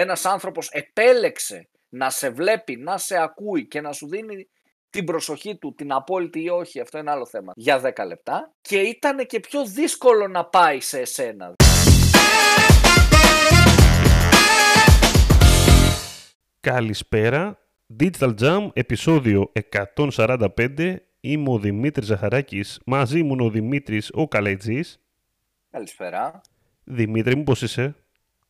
ένας άνθρωπος επέλεξε να σε βλέπει, να σε ακούει και να σου δίνει την προσοχή του, την απόλυτη ή όχι, αυτό είναι άλλο θέμα, για 10 λεπτά και ήταν και πιο δύσκολο να πάει σε εσένα. Καλησπέρα. Digital Jam, επεισόδιο 145. Είμαι ο Δημήτρης Ζαχαράκης. Μαζί μου είναι ο Δημήτρης ο Καλέτζης. Καλησπέρα. Δημήτρη μου, πώς είσαι;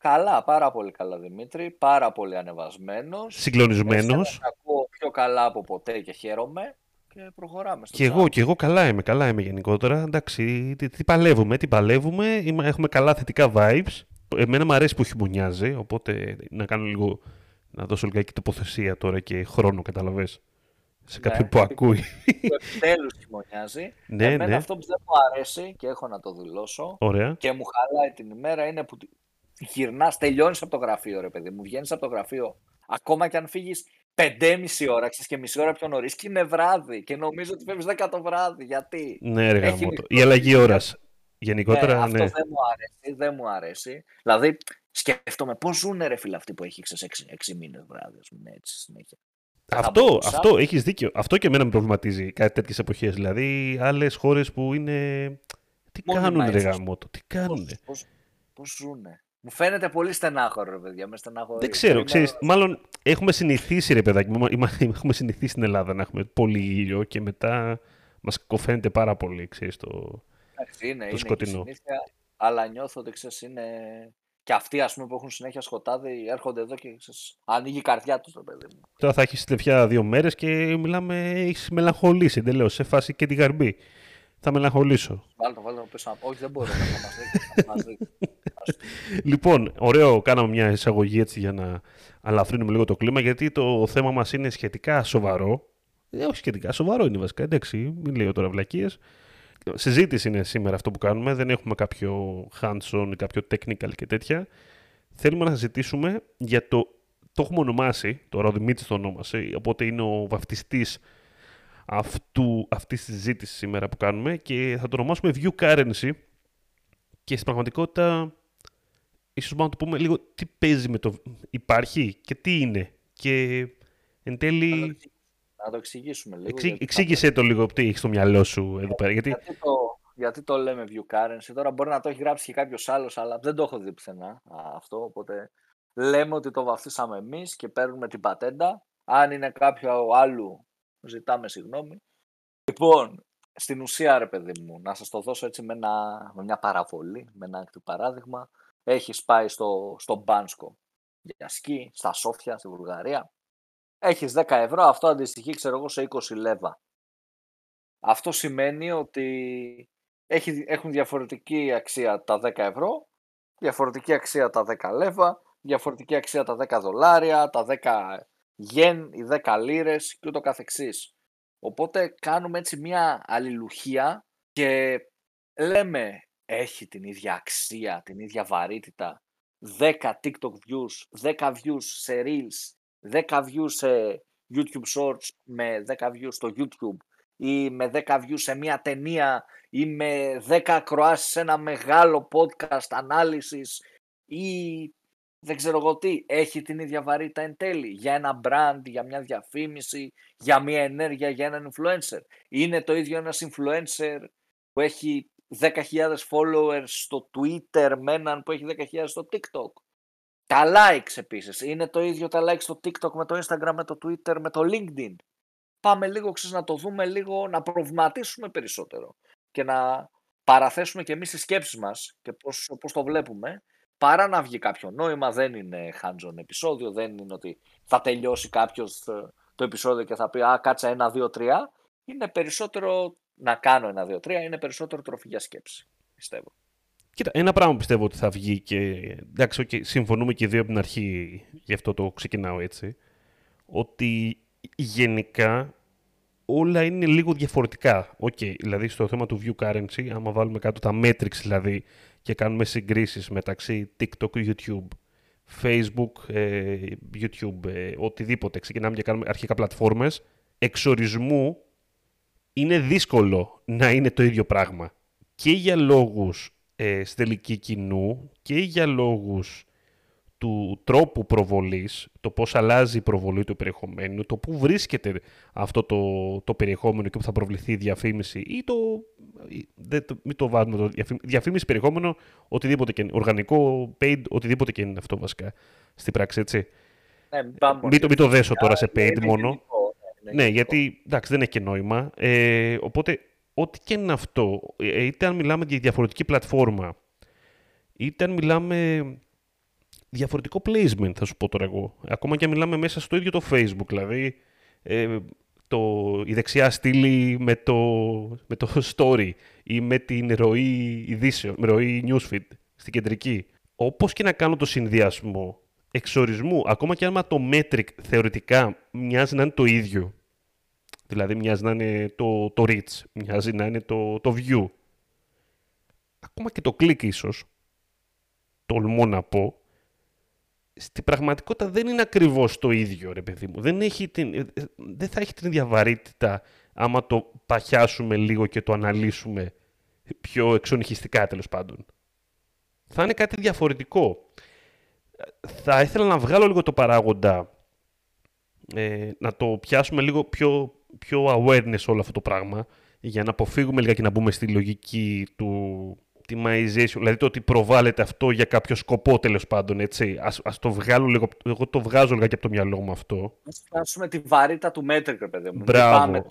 Καλά, πάρα πολύ καλά Δημήτρη, πάρα πολύ ανεβασμένος. Συγκλονισμένος. Εσένα ακούω πιο καλά από ποτέ και χαίρομαι και προχωράμε. Στο Και εγώ, και εγώ καλά είμαι, καλά είμαι γενικότερα. Εντάξει, τι, τι παλεύουμε, τι παλεύουμε. Είμα- έχουμε καλά θετικά vibes. Εμένα μου αρέσει που χειμωνιάζει, οπότε να κάνω λίγο, να δώσω λιγάκι τοποθεσία τώρα και χρόνο, καταλαβες. Σε Ναι, κάποιον που ακούει. Που επιτέλους χειμωνιάζει. ναι, Εμένα ναι. αυτό που δεν μου αρέσει και έχω να το δηλώσω Ωραία. και μου χαλάει την ημέρα είναι που γυρνάς, τελειώνεις από το γραφείο ρε παιδί μου, βγαίνεις από το γραφείο. Ακόμα και αν φύγεις 5,5 ώρα, ξέρεις και μισή ώρα πιο νωρίς και είναι βράδυ και νομίζω ότι φεύγεις 10 το βράδυ. Γιατί; Ναι, ρε Έχει γαμώτο. νυχτώσει Η αλλαγή η ώρας. ναι, Γενικότερα, αυτό ναι. δεν μου αρέσει, δεν μου αρέσει. Δηλαδή, σκέφτομαι πώς ζουνε ρε φίλε αυτοί που έχει ξέρεις 6, 6 μήνες βράδυ, ας πούμε, έτσι συνέχεια. Θα Αυτό, μπορούσα. αυτό έχεις δίκιο. Αυτό και εμένα με προβληματίζει κάτι τέτοιες εποχές. Δηλαδή, άλλες χώρες που είναι... Τι Μόνιμα κάνουν ρε ίσως. γαμώτο, τι κάνουν. Πώς, πώς, πώς ζουνε. Μου φαίνεται πολύ στενάχωρο, ρε παιδιά, με στενάχωρο. Δεν ξέρω, ξέρεις, μάλλον έχουμε συνηθίσει ρε παιδάκι μου, είμα- έχουμε συνηθίσει στην Ελλάδα να έχουμε πολύ ήλιο και μετά μας κοφαίνεται πάρα πολύ, ξέρεις, το... Εντάξει, είναι, είναι σκοτεινό. και συνήθεια, αλλά νιώθω ότι ξέρεις, είναι... Και αυτοί ας πούμε, που έχουν συνέχεια σκοτάδι έρχονται εδώ και ξέρεις, ανοίγει η καρδιά τους, το παιδί μου. Τώρα θα έχεις τεφιά δύο μέρες και μιλάμε, έχεις μελαγχολήσει εντελώς, σε φάση και την γαρμπή. Θα μελαγχολήσω. Βάλτε το, βάλτε το πίσω. να- Όχι, δεν μπορεί να μας δείξει. θα μας δείξει. Ας πούμε. Λοιπόν, ωραίο, κάναμε μια εισαγωγή έτσι για να αλαφρύνουμε λίγο το κλίμα, γιατί το θέμα μας είναι σχετικά σοβαρό. Ε, όχι σχετικά, σοβαρό είναι βασικά, εντάξει, μην λέω τώρα βλακίες. Συζήτηση είναι σήμερα αυτό που κάνουμε, δεν έχουμε κάποιο hands-on ή κάποιο technical και τέτοια. Θέλουμε να συζητήσουμε για το, το έχουμε ονομάσει, τώρα ο Δημήτρης το ονόμασε, οπότε είναι ο βαφτιστής αυτού, αυτής της συζήτησης σήμερα που κάνουμε και θα το ονομάσουμε View Currency και στην πραγματικότητα ίσως μπορούμε να το πούμε λίγο τι παίζει με το υπάρχει και τι είναι και εν Να το τέλει εξηγήσουμε- Να το εξηγήσουμε λίγο. εξή- γιατί θα- εξήγησέ το λίγο τι έχεις στο μυαλό σου εδώ πέρα γιατί Γιατί το, γιατί το λέμε view currency. Τώρα μπορεί να το έχει γράψει και κάποιος άλλος, αλλά δεν το έχω δει πουθενά α, αυτό. Οπότε λέμε ότι το βαφτίσαμε εμείς και παίρνουμε την πατέντα. Αν είναι κάποιο άλλου, ζητάμε συγγνώμη. Λοιπόν, στην ουσία, ρε παιδί μου, να σας το δώσω έτσι με, ένα, με μια παραβολή, με ένα άκρη παράδειγμα. Έχεις πάει στο, στο Μπάνσκο για σκι, στα Σόφια, στη Βουλγαρία. Έχεις 10 ευρώ, αυτό αντιστοιχεί, ξέρω εγώ, σε 20 λέβα. Αυτό σημαίνει ότι έχει, έχουν διαφορετική αξία τα 10 ευρώ, διαφορετική αξία τα 10 λέβα, διαφορετική αξία τα 10 δολάρια, τα 10 γεν, οι 10 λίρες και ούτω καθεξής. Οπότε κάνουμε έτσι μια αλληλουχία και λέμε έχει την ίδια αξία, την ίδια βαρύτητα 10 TikTok views, 10 views σε Reels, 10 views σε YouTube Shorts με 10 views στο YouTube ή με 10 views σε μια ταινία ή με 10 ακροάσεις σε ένα μεγάλο podcast ανάλυσης ή δεν ξέρω εγώ τι, έχει την ίδια βαρύτητα εν τέλει για ένα brand, για μια διαφήμιση, για μια ενέργεια, για έναν influencer. Είναι το ίδιο ένας influencer που έχει 10.000 followers στο Twitter με έναν που έχει 10.000 στο TikTok. Τα likes επίσης. Είναι το ίδιο τα likes στο TikTok με το Instagram, με το Twitter, με το LinkedIn. Πάμε λίγο ξέρεις, να το δούμε λίγο, να προβληματίσουμε περισσότερο και να παραθέσουμε και εμείς τις σκέψεις μας και πώς, πώς το βλέπουμε παρά να βγει κάποιο νόημα, δεν είναι hands-on επεισόδιο, δεν είναι ότι θα τελειώσει κάποιος ε, το επεισόδιο και θα πει «Α, κάτσα ένα, δύο, τρία». Είναι περισσότερο να κάνω ένα, δύο, τρία, είναι περισσότερο τροφή για σκέψη, πιστεύω. Κοίτα, ένα πράγμα πιστεύω ότι θα βγει και εντάξει, okay, συμφωνούμε και οι δύο από την αρχή, γι' αυτό το ξεκινάω έτσι, ότι γενικά όλα είναι λίγο διαφορετικά. Okay, δηλαδή στο θέμα του view currency, άμα βάλουμε κάτω τα metrics δηλαδή και κάνουμε συγκρίσεις μεταξύ TikTok, YouTube, Facebook, ε, YouTube, ε, οτιδήποτε, ξεκινάμε και κάνουμε αρχικά πλατφόρμες, εξορισμού είναι δύσκολο να είναι το ίδιο πράγμα. Και για λόγους ε, στελική κοινού και για λόγους του τρόπου προβολής, το πώς αλλάζει η προβολή του περιεχομένου, το πού βρίσκεται αυτό το, το περιεχόμενο και που θα προβληθεί η διαφήμιση ή το, δεν, το, μην το βάζουμε το διαφήμιση, διαφήμιση περιεχόμενο, οτιδήποτε και είναι, οργανικό, paid, οτιδήποτε και είναι αυτό βασικά στην πράξη, έτσι. Ναι, μην, το, μην το δέσω τώρα σε paid μόνο. Ναι, ναι, γιατί εντάξει, δεν έχει και νόημα. Ε, οπότε, ό,τι και είναι αυτό, ε, είτε αν μιλάμε για διαφορετική πλατφόρμα, είτε αν μιλάμε διαφορετικό placement, θα σου πω τώρα εγώ. Ακόμα και αν μιλάμε μέσα στο ίδιο το Facebook, δηλαδή ε, το, η δεξιά στήλη με το, με το story ή με την ροή ειδήσεων, με ροή newsfeed στην κεντρική. Όπως και να κάνω το συνδυασμό εξορισμού, ακόμα και άμα το metric θεωρητικά μοιάζει να είναι το ίδιο, δηλαδή μοιάζει να είναι το, το reach, μοιάζει να είναι το, το view, ακόμα και το click ίσως, τολμώ να πω, στην πραγματικότητα δεν είναι ακριβώς το ίδιο, ρε παιδί μου. Δεν, έχει την, ε, ε, δεν θα έχει την ίδια βαρύτητα άμα το παχιάσουμε λίγο και το αναλύσουμε πιο εξονυχιστικά τέλος πάντων. Θα είναι κάτι διαφορετικό. Θα ήθελα να βγάλω λίγο το παράγοντα, ε, να το πιάσουμε λίγο πιο, πιο awareness όλο αυτό το πράγμα, για να αποφύγουμε λίγα και να μπούμε στη λογική του optimization, δηλαδή το ότι προβάλλεται αυτό για κάποιο σκοπό τέλος πάντων, έτσι. Ας, ας το βγάλω λίγο, εγώ το βγάζω λίγα και από το μυαλό μου αυτό. Ας φτάσουμε τη βαρύτητα του metric, παιδί μου. Μπράβο. Πάμε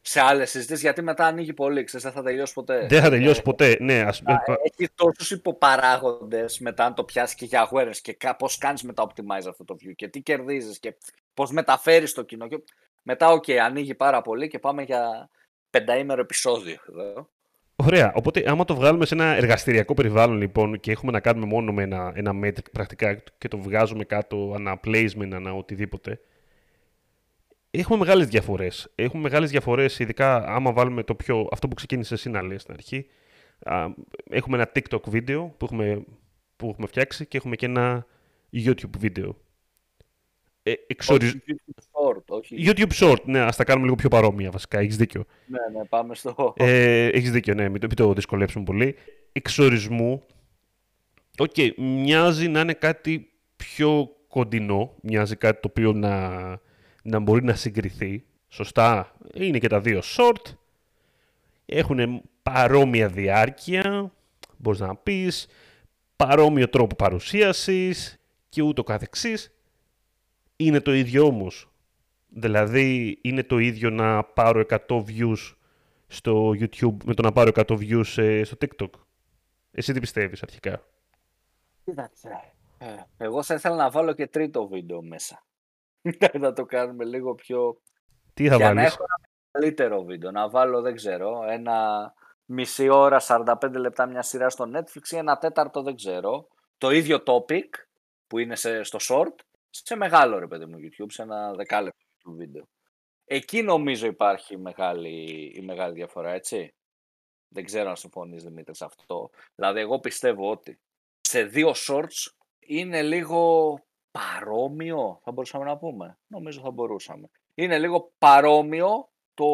σε άλλες συζητήσεις, γιατί μετά ανοίγει πολύ, ξέρεις, δεν θα τελειώσει ποτέ. Δεν θα τελειώσει ποτέ, ναι. Ας... Έχει τόσους υποπαράγοντες μετά αν το πιάσεις και για awareness και πώς κάνεις μετά optimize αυτό το view και τι κερδίζεις και πώς μεταφέρεις το κοινό. Και... Μετά, okay, ανοίγει πάρα πολύ και πάμε για πενταήμερο επεισόδιο εδώ. Ωραία. Οπότε, άμα το βγάλουμε σε ένα εργαστηριακό περιβάλλον λοιπόν και έχουμε να κάνουμε μόνο με ένα, ένα metric πρακτικά και το βγάζουμε κάτω, ένα placement, ένα οτιδήποτε, έχουμε μεγάλες διαφορές. Έχουμε μεγάλες διαφορές, ειδικά άμα βάλουμε το πιο. αυτό που ξεκίνησε εσύ να λέει στην αρχή. Έχουμε ένα TikTok βίντεο που έχουμε, που έχουμε φτιάξει και έχουμε και ένα YouTube βίντεο. Ε, εξοριζ... YouTube Short, όχι. YouTube Short, ναι, ας τα κάνουμε λίγο πιο παρόμοια βασικά, έχεις δίκιο. Ναι, ναι, πάμε στο... Ε, έχεις δίκιο, ναι, μην το, μην το δυσκολέψουμε πολύ. Εξ ορισμού, okay, μοιάζει να είναι κάτι πιο κοντινό, μοιάζει κάτι το οποίο να, να μπορεί να συγκριθεί. Σωστά, είναι και τα δύο short, έχουν παρόμοια διάρκεια, μπορείς να πεις, παρόμοιο τρόπο παρουσίασης και ούτω καθεξής είναι το ίδιο όμως. Δηλαδή είναι το ίδιο να πάρω 100 views στο YouTube με το να πάρω 100 views ε, στο TikTok. Εσύ τι πιστεύεις αρχικά; Κοίταξε. Ε, εγώ θα ήθελα να βάλω και τρίτο βίντεο μέσα. να το κάνουμε λίγο πιο... Τι θα Για βάλεις; να έχω ένα καλύτερο βίντεο. Να βάλω, δεν ξέρω, ένα μισή ώρα, 45 λεπτά μια σειρά στο Netflix ή ένα τέταρτο, δεν ξέρω. Το ίδιο topic που είναι στο short σε μεγάλο ρε παιδί μου YouTube, σε ένα δεκάλεπτο YouTube βίντεο. Εκεί νομίζω υπάρχει η μεγάλη, η μεγάλη διαφορά, έτσι. Δεν ξέρω αν συμφωνείς Δημήτρης σε αυτό. Δηλαδή εγώ πιστεύω ότι σε δύο shorts είναι λίγο παρόμοιο, θα μπορούσαμε να πούμε. Νομίζω θα μπορούσαμε. Είναι λίγο παρόμοιο το...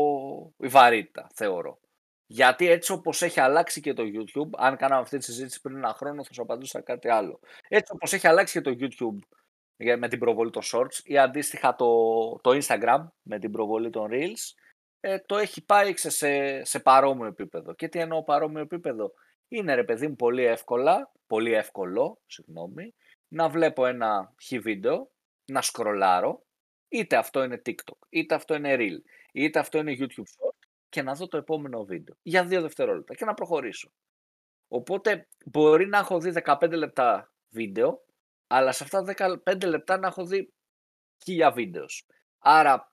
η βαρύτητα, θεωρώ. Γιατί έτσι όπως έχει αλλάξει και το YouTube, αν κάναμε αυτή τη συζήτηση πριν ένα χρόνο θα σου απαντούσα κάτι άλλο. Έτσι όπως έχει αλλάξει και το YouTube με την προβολή των shorts ή αντίστοιχα το, το Instagram με την προβολή των reels ε, το έχει πάει σε, σε παρόμοιο επίπεδο. Και τι εννοώ παρόμοιο επίπεδο; Είναι ρε παιδί μου πολύ εύκολα, πολύ εύκολο, συγγνώμη, να βλέπω ένα χι βίντεο, να σκρολάρω, είτε αυτό είναι TikTok, είτε αυτό είναι Reel, είτε αυτό είναι YouTube Short και να δω το επόμενο βίντεο για δύο δευτερόλεπτα και να προχωρήσω. Οπότε μπορεί να έχω δει 15 λεπτά βίντεο αλλά σε αυτά τα 15 λεπτά να έχω δει χίλια βίντεος. Άρα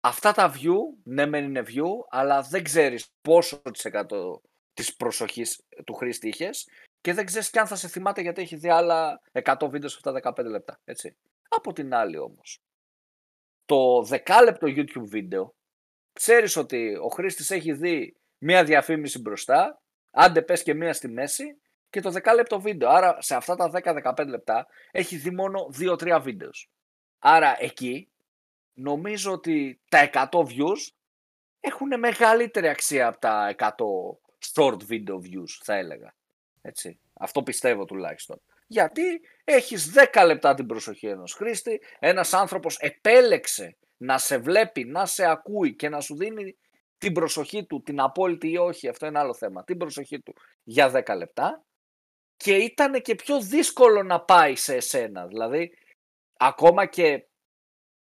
αυτά τα view, ναι μεν είναι view, αλλά δεν ξέρεις πόσο της εκατό της προσοχής του χρήστη είχες και δεν ξέρεις και αν θα σε θυμάται γιατί έχει δει άλλα 100 βίντεος σε αυτά τα 15 λεπτά. Έτσι. Από την άλλη όμως, το δεκάλεπτο YouTube βίντεο, ξέρεις ότι ο χρήστης έχει δει μία διαφήμιση μπροστά, άντε πες και μία στη μέση και το 10 λεπτό βίντεο. Άρα σε αυτά τα 10-15 λεπτά έχει δει μόνο 2-3 βίντεος. Άρα εκεί νομίζω ότι τα 100 views έχουν μεγαλύτερη αξία από τα 100 short video views θα έλεγα. Έτσι. Αυτό πιστεύω τουλάχιστον. Γιατί έχεις 10 λεπτά την προσοχή ενός χρήστη, ένας άνθρωπος επέλεξε να σε βλέπει, να σε ακούει και να σου δίνει την προσοχή του, την απόλυτη ή όχι, αυτό είναι άλλο θέμα, την προσοχή του για 10 λεπτά και ήταν και πιο δύσκολο να πάει σε εσένα. Δηλαδή, ακόμα και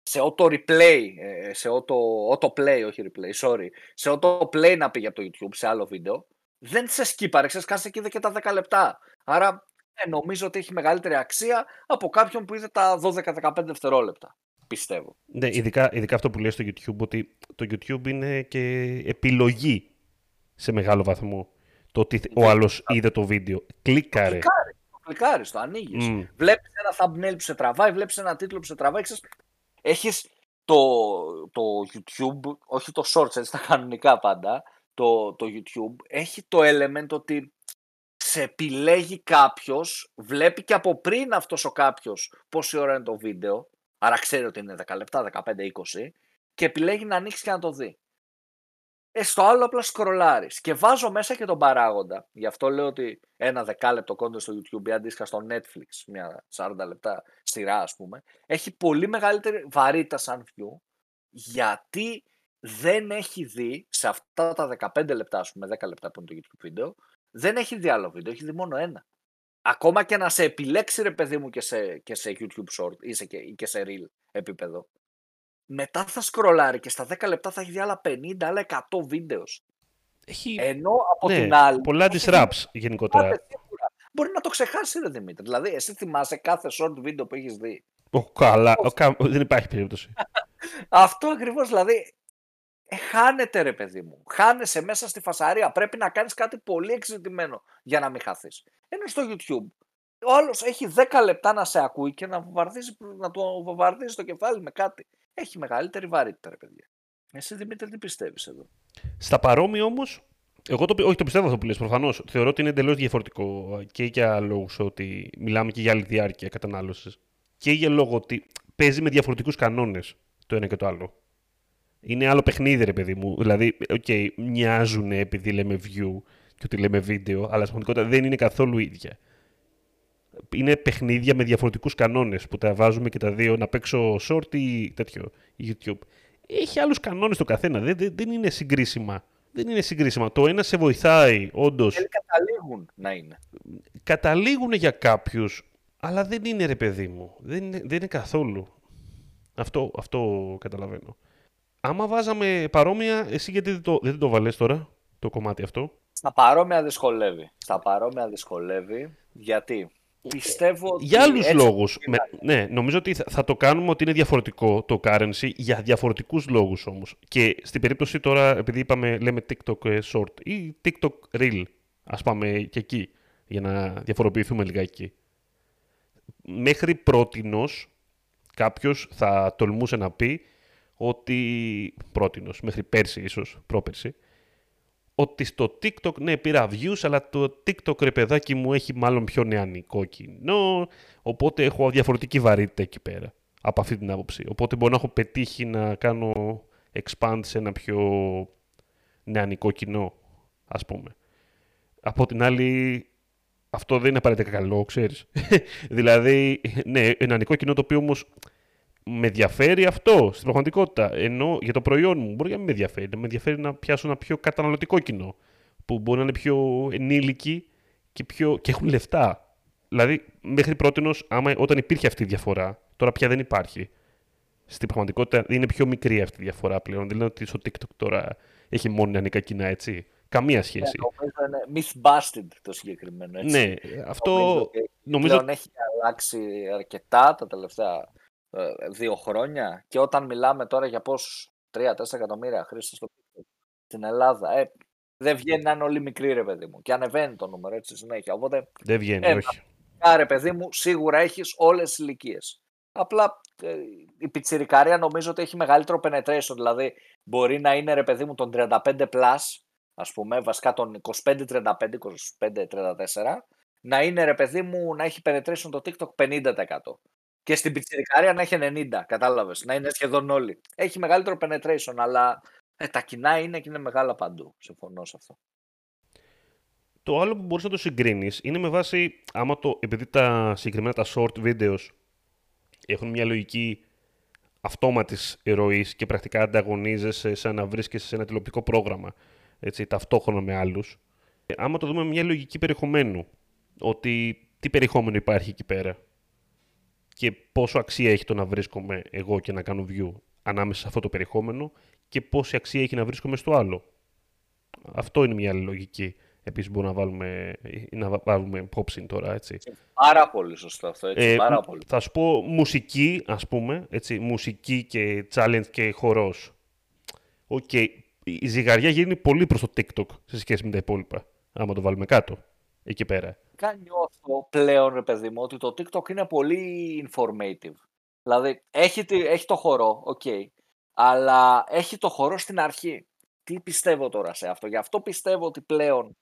σε auto replay, ε, σε auto, auto play, όχι replay, sorry, σε auto play να πήγε από το YouTube σε άλλο βίντεο, δεν σε σκύπαρε, ξέρεις, κάτσε και είδε και τα 10 λεπτά. Άρα ε, νομίζω ότι έχει μεγαλύτερη αξία από κάποιον που είδε τα 12-15 δευτερόλεπτα. Πιστεύω. Ναι, ειδικά, ειδικά αυτό που λέει στο YouTube, ότι το YouTube είναι και επιλογή σε μεγάλο βαθμό. Το ότι ο ναι, άλλος είδε το βίντεο. Κλίκαρε. Το κλικάρεις, το ανοίγεις. Mm. Βλέπεις ένα thumbnail που σε τραβάει, βλέπεις ένα τίτλο που σε τραβάει. Έχεις το, το YouTube, όχι το shorts, έτσι τα κανονικά πάντα. Το, το YouTube έχει το element ότι σε επιλέγει κάποιος, βλέπει και από πριν αυτός ο κάποιος πόση ώρα είναι το βίντεο, άρα ξέρει ότι είναι 10 λεπτά, 15, 20, και επιλέγει να ανοίξει και να το δει. Ε, στο άλλο απλά σκρολάρεις. Και βάζω μέσα και τον παράγοντα. Γι' αυτό λέω ότι ένα δεκάλεπτο κόντο στο YouTube ή αντίστοιχα στο Netflix, μια 40 λεπτά σειρά ας πούμε, έχει πολύ μεγαλύτερη βαρύτητα σαν view, γιατί δεν έχει δει σε αυτά τα 15 λεπτά, ας πούμε, 10 λεπτά που είναι το YouTube βίντεο, δεν έχει δει άλλο βίντεο, έχει δει μόνο ένα. Ακόμα και να σε επιλέξει ρε παιδί μου και σε, και σε YouTube short ή, σε, ή και σε real επίπεδο. Μετά θα σκρολάρει και στα 10 λεπτά θα έχει δει άλλα 50, άλλα 100 βίντεος. Έχει... Ενώ από ναι, την άλλη. Πολλά της raps γενικότερα. Μπορεί να το ξεχάσει, ρε Δημήτρη. Δηλαδή, εσύ θυμάσαι κάθε short βίντεο που έχεις δει. Ο, καλά, ο, δεν υπάρχει περίπτωση. Αυτό ακριβώς δηλαδή ε, χάνεται ρε παιδί μου. Χάνεσαι μέσα στη φασαρία. Πρέπει να κάνεις κάτι πολύ εξειδικευμένο για να μην χαθείς. Ενώ στο YouTube ο άλλος έχει 10 λεπτά να σε ακούει και να, να το βομβαρδίζει το κεφάλι με κάτι. Έχει μεγαλύτερη βαρύτητα, ρε παιδιά. Εσύ Δημήτρη, τι πιστεύεις εδώ; Στα παρόμοια όμως, εγώ το, όχι το πιστεύω αυτό που λες προφανώς. Θεωρώ ότι είναι εντελώς διαφορετικό και για λόγους ότι μιλάμε και για άλλη διάρκεια κατανάλωσης και για λόγο ότι παίζει με διαφορετικούς κανόνες το ένα και το άλλο. Είναι άλλο παιχνίδι, ρε παιδί μου. Δηλαδή, okay, μοιάζουν επειδή λέμε view και ότι λέμε βίντεο, αλλά στην πραγματικότητα δεν είναι καθόλου ίδια. Είναι παιχνίδια με διαφορετικούς κανόνες που τα βάζουμε και τα δύο να παίξω short ή τέτοιο YouTube. Έχει άλλους κανόνες το καθένα. Δεν, δεν, δεν είναι συγκρίσιμα. Δεν είναι συγκρίσιμα. Το ένα σε βοηθάει, όντως. Καταλήγουν να είναι. Καταλήγουν για κάποιους, αλλά δεν είναι ρε παιδί μου. Δεν είναι, δεν είναι καθόλου. Αυτό, αυτό καταλαβαίνω. Άμα βάζαμε παρόμοια, εσύ γιατί δεν το, δεν το βάλες τώρα, το κομμάτι αυτό; Στα παρόμοια δυσκολεύει. Στα παρόμοια δυσκολεύει, γιατί πιστεύω ότι... Για άλλους λόγους. Ναι, νομίζω ότι θα, το κάνουμε ότι είναι διαφορετικό το currency για διαφορετικούς λόγους όμως. Και στην περίπτωση τώρα, επειδή είπαμε, λέμε TikTok ε, short ή TikTok reel, ας πάμε και εκεί, για να διαφοροποιηθούμε λιγάκι. Μέχρι πρότινος κάποιος θα τολμούσε να πει ότι πρότινος, μέχρι πέρσι ίσως, πρόπερσι, ότι στο TikTok, ναι, πήρα views, αλλά το TikTok, ρε παιδάκι μου, έχει μάλλον πιο νεανικό κοινό, οπότε έχω διαφορετική βαρύτητα εκεί πέρα, από αυτή την άποψη. Οπότε μπορώ να έχω πετύχει να κάνω expand σε ένα πιο νεανικό κοινό, ας πούμε. Από την άλλη, αυτό δεν είναι απαραίτητα καλό, ξέρεις. δηλαδή, ναι, νεανικό κοινό το οποίο όμως με ενδιαφέρει αυτό στην πραγματικότητα. Ενώ για το προϊόν μου μπορεί να μην με ενδιαφέρει. Με ενδιαφέρει να πιάσω ένα πιο καταναλωτικό κοινό. Που μπορεί να είναι πιο ενήλικοι και, πιο... και έχουν λεφτά. Δηλαδή, μέχρι πρώτη όταν υπήρχε αυτή η διαφορά, τώρα πια δεν υπάρχει. Στην πραγματικότητα είναι πιο μικρή αυτή η διαφορά πλέον. Δεν λέω ότι στο TikTok τώρα έχει μόνο νεανικά κοινά, έτσι. Καμία σχέση. Ναι, νομίζω είναι myth-busted το συγκεκριμένο. Έτσι. Ναι, αυτό νομίζω... νομίζω... έχει αλλάξει αρκετά τα τελευταία ε, δύο χρόνια και όταν μιλάμε τώρα για πώς 3-4 εκατομμύρια χρήστες στο στην Ελλάδα, ε, δεν βγαίνει να είναι όλοι μικροί ρε παιδί μου και ανεβαίνει το νούμερο έτσι συνέχεια. Οπότε, δεν βγαίνει, ε, όχι. Άρα παιδί μου, σίγουρα έχεις όλες τις ηλικίες. Απλά ε, η πιτσιρικάρια νομίζω ότι έχει μεγαλύτερο penetration, δηλαδή μπορεί να είναι ρε παιδί μου τον 35 plus, ας πούμε, βασικά τον 25-35, 25-34, να είναι ρε παιδί μου να έχει penetration το TikTok 50% και στην πιτσιρικάρια να έχει 90, κατάλαβες. Να είναι σχεδόν όλοι. Έχει μεγαλύτερο penetration, αλλά ε, τα κοινά είναι και είναι μεγάλα παντού. Συμφωνώ σε αυτό. Το άλλο που μπορείς να το συγκρίνεις είναι με βάση, άμα το, επειδή τα συγκεκριμένα τα short videos έχουν μια λογική αυτόματης ροής και πρακτικά ανταγωνίζεσαι σαν να βρίσκεσαι σε ένα τηλεοπτικό πρόγραμμα, έτσι, ταυτόχρονα με άλλους. Άμα το δούμε με μια λογική περιεχομένου, ότι τι περιεχόμενο υπάρχει εκεί πέρα και πόσο αξία έχει το να βρίσκομαι εγώ και να κάνω view ανάμεσα σε αυτό το περιεχόμενο και πόση αξία έχει να βρίσκομαι στο άλλο. Αυτό είναι μια άλλη λογική. Επίσης μπορούμε να βάλουμε, να βάλουμε υπόψη τώρα, έτσι. Πάρα πολύ σωστό αυτό, έτσι, ε, πάρα πολύ. Θα σου πω μουσική, ας πούμε, έτσι, μουσική και challenge και χορός. Okay. η ζυγαριά γέρνει πολύ προς το TikTok σε σχέση με τα υπόλοιπα, άμα το βάλουμε κάτω, εκεί πέρα. Κάνει νιώθω πλέον, ρε παιδί μου, ότι το TikTok είναι πολύ informative. Δηλαδή, έχει, έχει το χορό, okay, αλλά έχει το χορό στην αρχή. Τι πιστεύω τώρα σε αυτό; Γι' αυτό πιστεύω ότι πλέον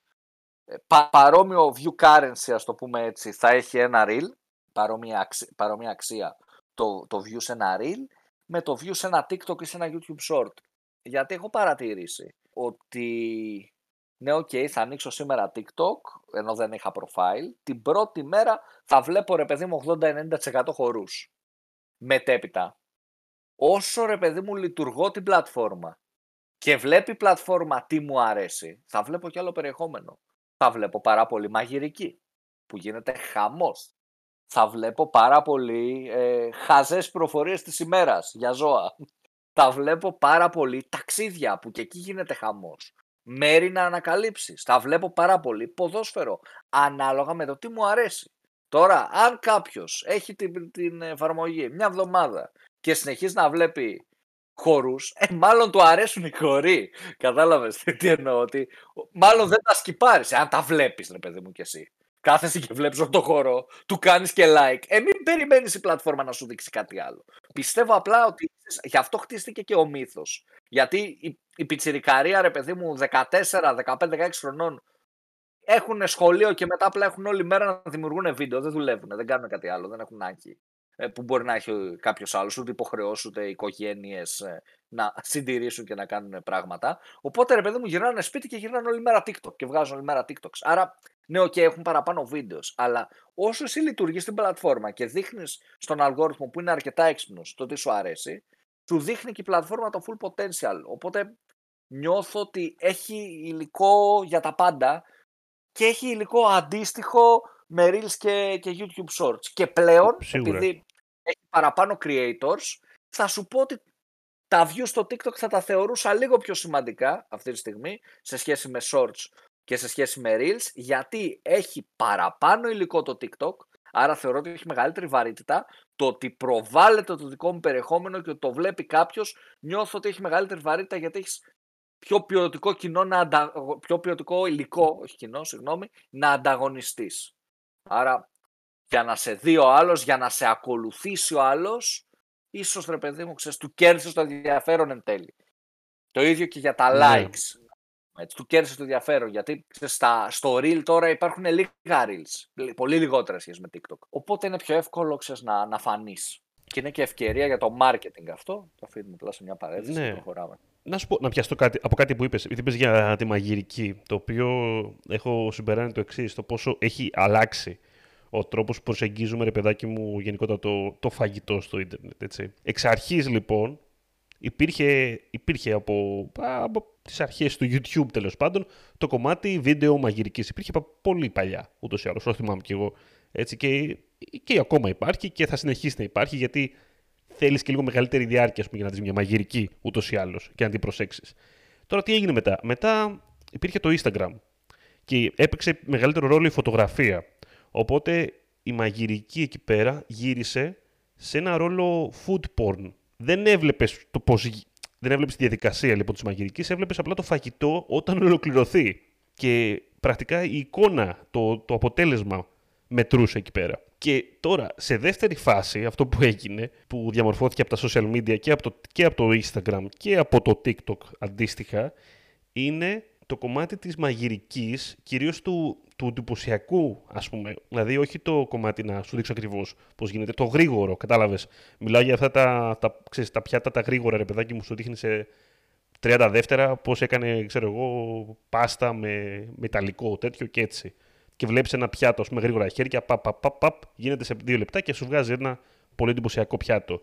ε, πα, παρόμοιο view currency, ας το πούμε έτσι, θα έχει ένα reel, παρόμοια, αξία, παρόμοια αξία το, το view σε ένα reel, με το view σε ένα TikTok ή σε ένα YouTube short. Γιατί έχω παρατηρήσει ότι ναι, okay, θα ανοίξω σήμερα TikTok, ενώ δεν είχα profile. Την πρώτη μέρα θα βλέπω ρε παιδί μου 80-90% χορούς. Μετέπειτα. Όσο ρε παιδί μου λειτουργώ την πλατφόρμα και βλέπει η πλατφόρμα τι μου αρέσει, θα βλέπω κι άλλο περιεχόμενο θα βλέπω πάρα πολύ μαγειρική, που γίνεται χαμός. Θα βλέπω πάρα πολύ ε, χαζές προφορίες της ημέρας για ζώα. Θα βλέπω πάρα πολύ ταξίδια, που και εκεί γίνεται χαμός. Μέρη να ανακαλύψεις. Θα βλέπω πάρα πολύ ποδόσφαιρο, ανάλογα με το τι μου αρέσει. Τώρα, αν κάποιος έχει την, την εφαρμογή μια εβδομάδα και συνεχίζει να βλέπει χορούς, ε, μάλλον του αρέσουν οι χοροί. Κατάλαβες τι εννοώ, ότι μάλλον δεν τα σκυπάρεις. Αν τα βλέπεις, ρε παιδί μου κι εσύ. Κάθεσαι και βλέπεις όλο το χώρο, του κάνεις και like. Ε, μην περιμένεις η πλατφόρμα να σου δείξει κάτι άλλο. Πιστεύω απλά ότι γι' αυτό χτίστηκε και ο μύθος. Γιατί η, η πιτσιρικαρία, ρε παιδί μου, 14, 15, 16 χρονών, έχουν σχολείο και μετά απλά έχουν όλη μέρα να δημιουργούν βίντεο. Δεν δουλεύουν, δεν κάνουν κάτι άλλο, δεν έχουν άκη. Ε, που μπορεί να έχει κάποιος άλλος, ούτε υποχρεώσεις ούτε οικογένειες ε, να συντηρήσουν και να κάνουν πράγματα. Οπότε ρε παιδί μου γυρνάνε σπίτι και γυρνάνε όλη μέρα TikTok και βγάζουν όλη μέρα TikToks. Άρα, ναι, OK, έχουν παραπάνω βίντεος. Αλλά όσο εσύ λειτουργείς στην πλατφόρμα και δείχνεις στον αλγόριθμο που είναι αρκετά έξυπνος το τι σου αρέσει, σου δείχνει και η πλατφόρμα το full potential. Οπότε νιώθω ότι έχει υλικό για τα πάντα και έχει υλικό αντίστοιχο με Reels και, και YouTube Shorts. Και πλέον, επειδή έχει παραπάνω creators, θα σου πω ότι τα views στο TikTok θα τα θεωρούσα λίγο πιο σημαντικά αυτή τη στιγμή σε σχέση με Shorts και σε σχέση με Reels, γιατί έχει παραπάνω υλικό το TikTok, άρα θεωρώ ότι έχει μεγαλύτερη βαρύτητα. Το ότι προβάλλεται το δικό μου περιεχόμενο και ότι το βλέπει κάποιος, νιώθω ότι έχει μεγαλύτερη βαρύτητα γιατί έχεις πιο ποιοτικό κοινό, να πιο ποιοτικό υλικό, όχι κοινό, συγγνώμη, να ανταγωνιστείς. Άρα για να σε δει ο άλλος, για να σε ακολουθήσει ο άλλος, ίσως ρε παιδί μου, ξέρεις, του κέρδισε το ενδιαφέρον εν τέλει. Το ίδιο και για τα ναι. likes. Έτσι, του κέρδισε το ενδιαφέρον. Γιατί ξέρεις, στα, στο Reel τώρα υπάρχουν λίγα Reels. Πολύ λιγότερα σχέση με TikTok. Οπότε είναι πιο εύκολο ξέρεις, να, να φανείς. Και είναι και ευκαιρία για το marketing αυτό. Το αφήνουμε απλά σε μια παρένθεση ναι. και προχωράμε. Να σου πω, να πιαστώ κάτι, από κάτι που είπες. Επειδή είπες για τη μαγειρική, το οποίο έχω συμπεράνει το εξής, το πόσο έχει αλλάξει ο τρόπος που προσεγγίζουμε, ρε παιδάκι μου, γενικότερα το, το φαγητό στο ίντερνετ, έτσι. Εξ αρχής, λοιπόν, υπήρχε, υπήρχε από, από τις αρχές του YouTube, τέλος πάντων, το κομμάτι βίντεο μαγειρικής. Υπήρχε πολύ παλιά, ούτως ή άλλως, όσο θυμάμαι κι εγώ. Έτσι, και, και ακόμα υπάρχει και θα συνεχίσει να υπάρχει, γιατί θέλεις και λίγο μεγαλύτερη διάρκεια πούμε, για να δεις μια μαγειρική ούτως ή άλλως και να την προσέξεις. Τώρα τι έγινε μετά; Μετά υπήρχε το Instagram και έπαιξε μεγαλύτερο ρόλο η φωτογραφία. Οπότε η μαγειρική εκεί πέρα γύρισε σε ένα ρόλο food porn. Δεν έβλεπες το πώς... Δεν έβλεπες τη διαδικασία λοιπόν της μαγειρικής, έβλεπες απλά το φαγητό όταν ολοκληρωθεί. Και πρακτικά η εικόνα, το, το αποτέλεσμα μετρούσε εκεί πέρα. Και τώρα, σε δεύτερη φάση, αυτό που έγινε, που διαμορφώθηκε από τα social media και από το, και από το Instagram και από το TikTok αντίστοιχα, είναι το κομμάτι της μαγειρικής, κυρίως του, του εντυπωσιακού, ας πούμε. Δηλαδή, όχι το κομμάτι να σου δείξω ακριβώς πώς γίνεται, το γρήγορο, κατάλαβες. Μιλάω για αυτά τα, τα, ξέρεις, τα πιάτα τα γρήγορα, ρε παιδάκι μου, σου δείχνει σε 30 δεύτερα πώς έκανε, ξέρω εγώ, πάστα με μεταλλικό τέτοιο και έτσι. Και βλέπεις ένα πιάτο με γρήγορα χέρια, παπ, παπ, παπ, παπ, γίνεται σε δύο λεπτά και σου βγάζει ένα πολύ εντυπωσιακό πιάτο.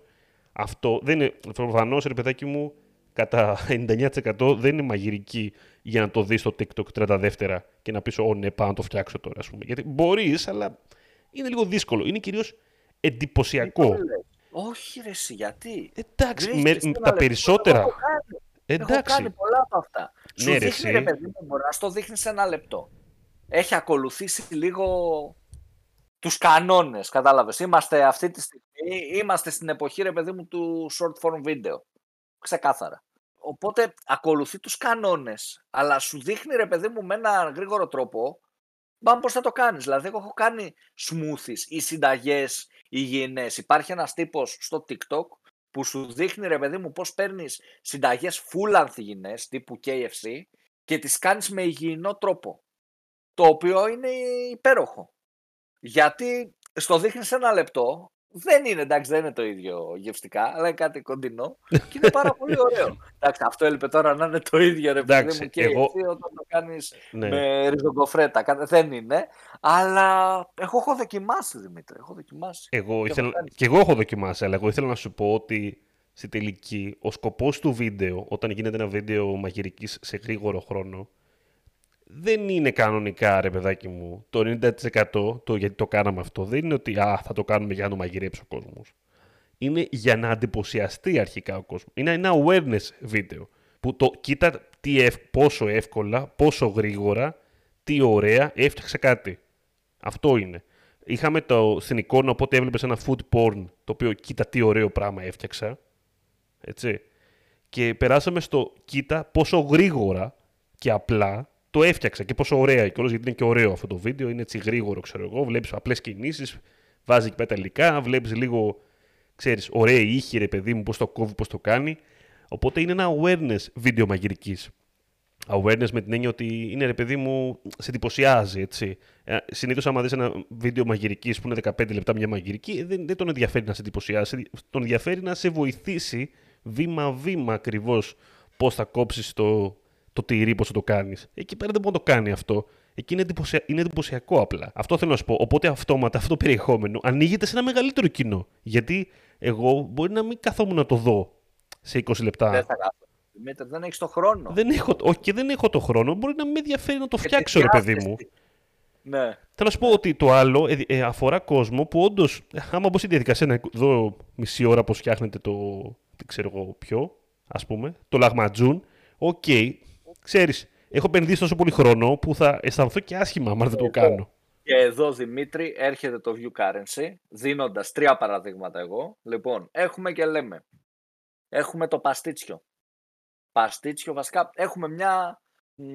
Αυτό δεν είναι, προφανώς, ρε παιδάκι μου, κατά 99% δεν είναι μαγειρική για να το δεις στο TikTok 30 δεύτερα και να πεις: Ω, ναι, πάω να το φτιάξω τώρα, ας πούμε. Γιατί μπορείς, αλλά είναι λίγο δύσκολο. Είναι κυρίως εντυπωσιακό. Όχι, ρε, εσύ, γιατί; Εντάξει, με, τα περισσότερα. Έχω κάνει. Εντάξει. Έχω κάνει πολλά από αυτά. Ναι, Σου ρε, δείχνει, ρε παιδί μου, μπορεί να στο δείχνεις σε ένα λεπτό. Έχει ακολουθήσει λίγο τους κανόνες, κατάλαβες. Είμαστε αυτή τη στιγμή, είμαστε στην εποχή, ρε παιδί μου, του short form video. Ξεκάθαρα. Οπότε ακολουθεί τους κανόνες, αλλά σου δείχνει, ρε παιδί μου, με ένα γρήγορο τρόπο, πάμε πώς θα το κάνεις. Δηλαδή, εγώ έχω κάνει smoothies ή συνταγές υγιεινές. Υπάρχει ένας τύπος στο TikTok που σου δείχνει, ρε παιδί μου, πώς παίρνεις συνταγές full ανθυγιεινές, τύπου KFC, και τις κάνεις με υγιεινό τρόπο. Το οποίο είναι υπέροχο. Γιατί στο δείχνεις σε ένα λεπτό, δεν είναι, εντάξει, δεν είναι το ίδιο γευστικά, αλλά είναι κάτι κοντινό και είναι πάρα πολύ ωραίο. Εντάξει, αυτό έλειπε τώρα να είναι το ίδιο, ρε παιδί μου, και εγώ... εσύ όταν το κάνεις ναι. με ριζογκοφρέτα. Δεν είναι, αλλά εγώ έχω δοκιμάσει, Δημήτρη, έχω δοκιμάσει. Εγώ ήθελα... Και εγώ έχω δοκιμάσει, αλλά εγώ ήθελα να σου πω ότι στη τελική ο σκοπός του βίντεο, όταν γίνεται ένα βίντεο μαγειρικής σε γρήγορο χρόνο, δεν είναι κανονικά, ρε παιδάκι μου, το 90% το γιατί το κάναμε αυτό. Δεν είναι ότι α, θα το κάνουμε για να το μαγειρέψει ο κόσμος. Είναι για να εντυπωσιαστεί αρχικά ο κόσμος. Είναι ένα awareness βίντεο. Που το κοίτα τι πόσο εύκολα, πόσο γρήγορα, τι ωραία έφτιαξε κάτι. Αυτό είναι. Είχαμε το, στην εικόνα, οπότε έβλεπες ένα food porn, το οποίο κοίτα τι ωραίο πράγμα έφτιαξα. Έτσι. Και περάσαμε στο κοίτα πόσο γρήγορα και απλά το έφτιαξα και πόσο ωραία κιόλας, γιατί είναι και ωραίο αυτό το βίντεο. Είναι έτσι γρήγορο, ξέρω εγώ. Βλέπεις απλές κινήσεις, βάζει και πέτα υλικά, βλέπεις λίγο, ξέρεις, ωραία ήχη, ρε παιδί μου, πώς το κόβει, πώς το κάνει. Οπότε είναι ένα awareness βίντεο μαγειρικής. Awareness με την έννοια ότι είναι ρε παιδί μου, σε εντυπωσιάζει. Έτσι. Ε, Συνήθως, άμα δεις ένα βίντεο μαγειρικής που είναι 15 λεπτά μια μαγειρική, δεν, δεν τον ενδιαφέρει να σε εντυπωσιάσει. Τον ενδιαφέρει να σε βοηθήσει βήμα-βήμα ακριβώς πώς θα κόψεις το, το τυρί, πώ θα το κάνεις. Εκεί πέρα δεν μπορεί να το κάνει αυτό. Εκεί είναι, εντυπωσια... είναι εντυπωσιακό απλά. Αυτό θέλω να σου πω. Οπότε αυτόματα αυτό το περιεχόμενο ανοίγεται σε ένα μεγαλύτερο κοινό. Γιατί εγώ μπορεί να μην καθόμουν να το δω σε 20 λεπτά. Δεν θα Δημήτρη, δεν έχεις το χρόνο. Δεν έχω, όχι, και δεν έχω το χρόνο. Μπορεί να με ενδιαφέρει να το φτιάξω, ρε παιδί μου. Ναι. Θέλω να σου πω ότι το άλλο ε, ε, αφορά κόσμο που όντως, άμα μπω στη διαδικασία να δω μισή ώρα πώς φτιάχνετε το. Δεν ξέρω εγώ ποιο, ας πούμε, το λαχματζούν. Okay, ξέρεις, έχω επενδύσει τόσο πολύ χρόνο που θα αισθανθώ και άσχημα αν δεν το κάνω. Και εδώ, Δημήτρη, έρχεται το View Currency, δίνοντας τρία παραδείγματα εγώ. Λοιπόν, έχουμε και λέμε. Έχουμε το παστίτσιο. Παστίτσιο, βασικά, έχουμε μια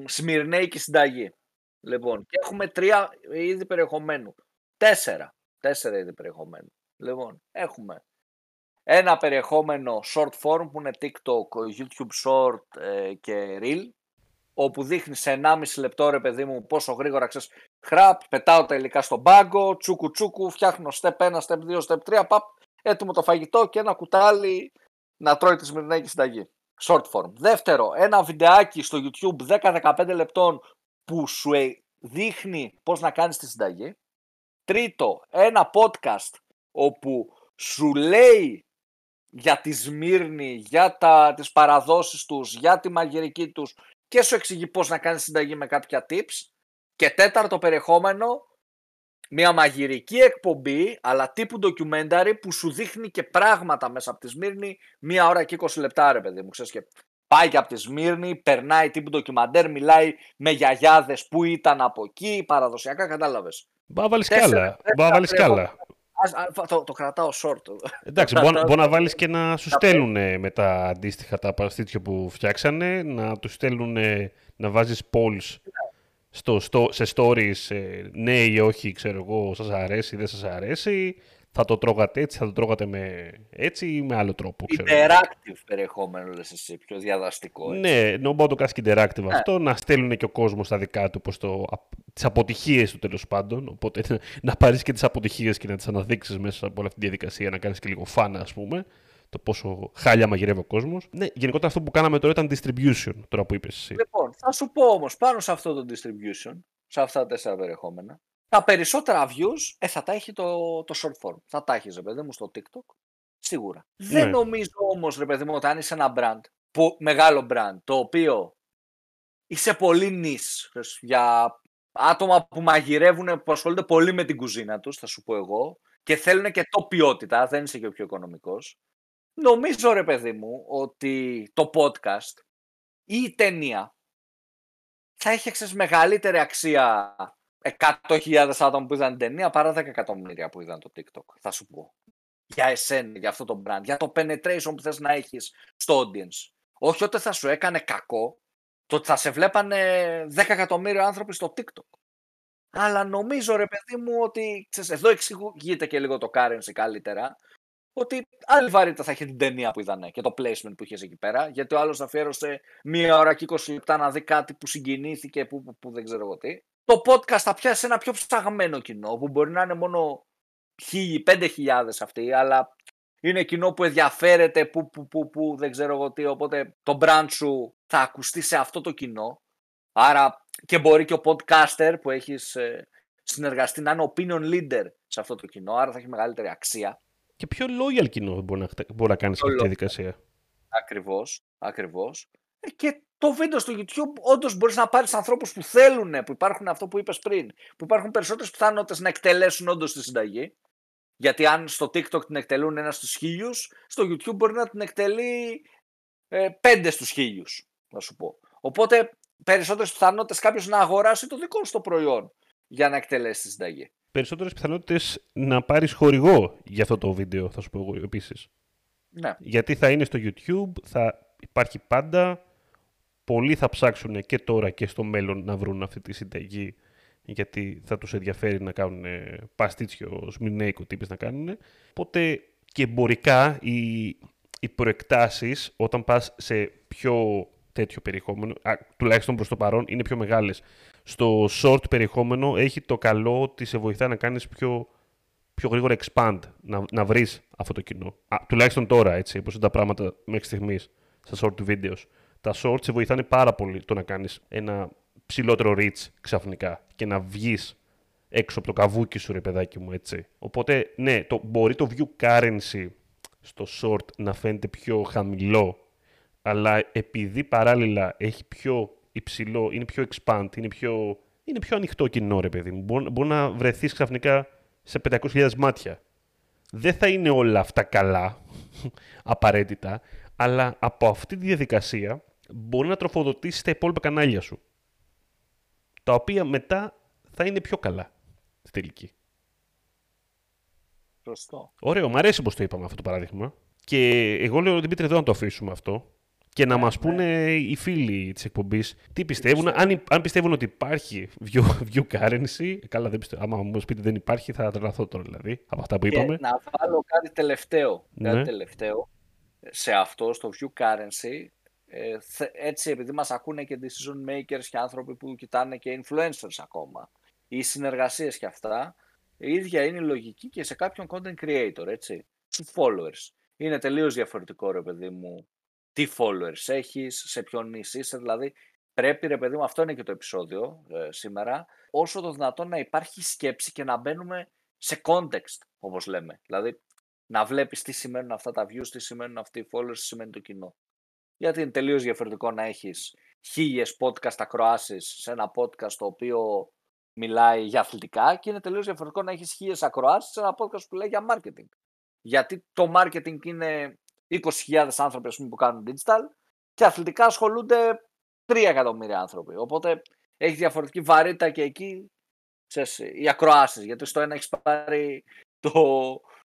σμυρνέικη συνταγή. Λοιπόν, και έχουμε τρία είδη περιεχομένου. Τέσσερα. Τέσσερα είδη περιεχομένου. Λοιπόν, έχουμε ένα περιεχόμενο short form που είναι TikTok, YouTube Short ε, και Reel όπου δείχνεις σε 1,5 λεπτό ρε παιδί μου πόσο γρήγορα ξέρεις. Χραπ, πετάω τα υλικά στον πάγκο, τσούκου τσούκου, φτιάχνω step 1, step 2, step 3, παπ, έτοιμο το φαγητό και ένα κουτάλι να τρώει τη Σμυρνέκη συνταγή. Short form. Δεύτερο, ένα βιντεάκι στο YouTube 10-15 λεπτών που σου ε, δείχνει πώς να κάνεις τη συνταγή. Τρίτο, ένα podcast όπου σου λέει για τη Σμύρνη, για τα, τις παραδόσεις τους, για τη μαγειρική τους και σου εξηγεί πώς να κάνεις συνταγή με κάποια tips. Και τέταρτο περιεχόμενο, μια μαγειρική εκπομπή, αλλά τύπου documentary που σου δείχνει και πράγματα μέσα από τη Σμύρνη, μία ώρα και 20 λεπτά ρε παιδί μου, ξέρεις και πάει και από τη Σμύρνη, περνάει τύπου ντοκιμαντέρ, μιλάει με γιαγιάδες που ήταν από εκεί, παραδοσιακά, κατάλαβες. Μπα βάλεις κάλα, μπα βάλεις κάλα. Το, το κρατάω short. Εντάξει, μπορεί να βάλεις και να σου στέλνουν με τα αντίστοιχα τα παραστήτια που φτιάξανε, να τους στέλνουν να βάζεις polls στο, στο, σε stories, ναι ή όχι, ξέρω εγώ, σας αρέσει ή δεν σας αρέσει θα το τρώγατε έτσι, θα το τρώγατε με έτσι ή με άλλο τρόπο. Ξέρω. Interactive περιεχόμενο, λες εσύ, πιο διαδραστικό. Έτσι. Ναι, νομίζω να το κάνεις και interactive ναι. αυτό, να στέλνουν και ο κόσμος τα δικά του, πώς το, τις αποτυχίες του τέλος πάντων, οπότε να πάρεις και τις αποτυχίες και να τις αναδείξεις μέσα από όλη αυτή τη διαδικασία, να κάνεις και λίγο φάνα ας πούμε, το πόσο χάλια μαγειρεύει ο κόσμος. Ναι, γενικότερα αυτό που κάναμε τώρα ήταν distribution, τώρα που είπες εσύ. Λοιπόν, θα σου πω όμως πάνω σε αυτό το distribution, σε αυτά τα τέσσερα περιεχόμενα, τα περισσότερα views ε, θα τα έχει το, το short form. Θα τα έχεις, ρε παιδί μου, στο TikTok. Σίγουρα. Δεν Ναι. νομίζω όμως, ρε παιδί μου, ότι αν είσαι ένα brand, που, μεγάλο brand, το οποίο είσαι πολύ νης για άτομα που μαγειρεύουν, που ασχολούνται πολύ με την κουζίνα τους, θα σου πω εγώ, και θέλουν και το ποιότητα, δεν είσαι και ο πιο οικονομικός. Νομίζω, ρε παιδί μου, ότι το podcast ή η ταινία θα είχε ξέρεις, μεγαλύτερη αξία 100.000 άτομα που είδαν την ταινία παρά 10 εκατομμύρια που είδαν το TikTok, θα σου πω. Για εσένα, για αυτό το brand, για το penetration που θες να έχεις στο audience. Όχι ότι θα σου έκανε κακό, το ότι θα σε βλέπανε 10 εκατομμύρια άνθρωποι στο TikTok. Αλλά νομίζω ρε παιδί μου ότι ξέρεις, εδώ εξηγείται και λίγο το currency καλύτερα ότι άλλη βαρύτητα θα είχε την ταινία που είδανε και το placement που είχες εκεί πέρα. Γιατί ο άλλος αφιέρωσε μία ώρα και 20 λεπτά να δει κάτι που συγκινήθηκε, που, που, που δεν ξέρω εγώ τι. Το podcast θα πιάσει ένα πιο ψαγμένο κοινό που μπορεί να είναι μόνο 5.000 αυτοί, αλλά είναι κοινό που ενδιαφέρεται, που, που, που, που δεν ξέρω εγώ τι. Οπότε το brand σου θα ακουστεί σε αυτό το κοινό. Άρα και μπορεί και ο podcaster που έχεις ε, συνεργαστεί να είναι opinion leader σε αυτό το κοινό, άρα θα έχει μεγαλύτερη αξία. Και πιο loyal κοινό μπορεί να, μπορεί να κάνεις σε αυτή τη loyal. διαδικασία. Ακριβώς, ακριβώς. Ε, Και το βίντεο στο YouTube όντως μπορείς να πάρεις ανθρώπους που θέλουν, που υπάρχουν αυτό που είπες πριν, που υπάρχουν περισσότερες πιθανότητες να εκτελέσουν όντως τη συνταγή. Γιατί αν στο TikTok την εκτελούν ένας στους χίλιους, στο YouTube μπορεί να την εκτελεί ε, πέντε στους χίλιους, να σου πω. Οπότε περισσότερες πιθανότητες κάποιος να αγοράσει το δικό σου το προϊόν για να εκτελέσει τη συνταγή. Περισσότερες πιθανότητες να πάρεις χορηγό για αυτό το βίντεο, θα σου πω εγώ επίσης. Ναι. Γιατί θα είναι στο YouTube, θα υπάρχει πάντα. Πολλοί θα ψάξουν και τώρα και στο μέλλον να βρουν αυτή τη συνταγή γιατί θα τους ενδιαφέρει να κάνουν ε, παστίτσιο σμινέικο τύπες να κάνουν. Οπότε και εμπορικά οι, οι προεκτάσεις όταν πας σε πιο τέτοιο περιεχόμενο, α, τουλάχιστον προς το παρόν, είναι πιο μεγάλες. Στο short περιεχόμενο έχει το καλό ότι σε βοηθάει να κάνεις πιο, πιο γρήγορα expand, να, να βρεις αυτό το κοινό. Α, τουλάχιστον τώρα, έτσι, όπως είναι τα πράγματα μέχρι στιγμής στα short videos. Τα short σε βοηθάνε πάρα πολύ το να κάνεις ένα ψηλότερο reach ξαφνικά και να βγεις έξω από το καβούκι σου, ρε παιδάκι μου, έτσι. Οπότε, ναι, το, μπορεί το view currency στο short να φαίνεται πιο χαμηλό, αλλά επειδή παράλληλα έχει πιο υψηλό, είναι πιο expand, είναι πιο, είναι πιο ανοιχτό κοινό, ρε παιδί μου. Μπορεί, μπορεί να βρεθείς ξαφνικά σε 500.000 μάτια. Δεν θα είναι όλα αυτά καλά, απαραίτητα, αλλά από αυτή τη διαδικασία μπορεί να τροφοδοτήσει τα υπόλοιπα κανάλια σου. Τα οποία μετά θα είναι πιο καλά στη τελική. Σωστό. Ωραίο, μου αρέσει πώ το είπαμε αυτό το παράδειγμα. Και εγώ λέω Δημήτρη εδώ να το αφήσουμε αυτό. Και να Ναι, μας πούνε οι φίλοι της εκπομπής τι πιστεύουν. Αν, υ- αν πιστεύουν ότι υπάρχει view, view currency, καλά δεν πιστεύω. Άμα μου πείτε δεν υπάρχει θα τρελαθώ τώρα δηλαδή από αυτά που είπαμε. Και να βάλω κάτι τελευταίο, Ναι. κάτι τελευταίο σε αυτό, στο view currency. Ε, θε- έτσι, επειδή μας ακούνε και decision makers και άνθρωποι που κοιτάνε και influencers ακόμα, ή συνεργασίες και αυτά, η ίδια είναι η λογική και σε κάποιον content creator, έτσι, στους followers. Είναι τελείως διαφορετικό, ρε παιδί μου, τι followers έχεις, σε ποιον είσαι, δηλαδή πρέπει, ρε παιδί μου, αυτό είναι και το επεισόδιο ε, σήμερα, όσο το δυνατόν να υπάρχει σκέψη και να μπαίνουμε σε context, όπως λέμε. Δηλαδή, να βλέπεις τι σημαίνουν αυτά τα views, τι σημαίνουν αυτοί οι followers, τι σημαίνει το κοινό. Γιατί είναι τελείως διαφορετικό να έχεις χίλιες podcast ακροάσεις σε ένα podcast το οποίο μιλάει για αθλητικά και είναι τελείως διαφορετικό να έχεις χίλιες ακροάσεις σε ένα podcast που λέει για marketing. Γιατί το marketing είναι 20.000 άνθρωποι ας πούμε, που κάνουν digital και αθλητικά ασχολούνται 3 εκατομμύρια άνθρωποι. Οπότε έχει διαφορετική βαρύτητα και εκεί ξέρεις, οι ακροάσεις. Γιατί στο ένα έχεις πάρει το,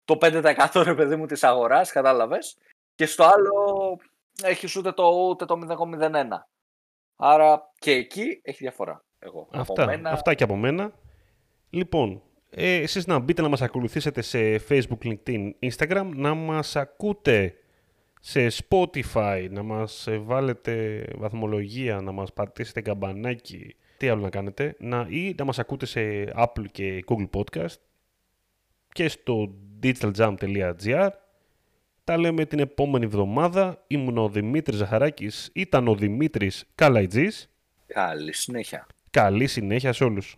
το 5% ρε παιδί μου της αγοράς, κατάλαβες, και στο άλλο έχεις ούτε το, ούτε το 0,01. Άρα και εκεί έχει διαφορά. Εγώ. Από Αυτά, μένα, αυτά και από μένα. Λοιπόν, ε, εσείς να μπείτε να μας ακολουθήσετε σε Facebook, LinkedIn, Instagram, να μας ακούτε σε Spotify, να μας ε, βάλετε βαθμολογία, να μας πατήσετε καμπανάκι, τι άλλο να κάνετε, να, ή να μας ακούτε σε Apple και Google Podcast και στο digitaljump.gr Τα λέμε την επόμενη εβδομάδα. Ήμουν ο Δημήτρης Ζαχαράκης, ήταν ο Δημήτρης Καλαϊτζής. Καλή συνέχεια. Καλή συνέχεια σε όλους.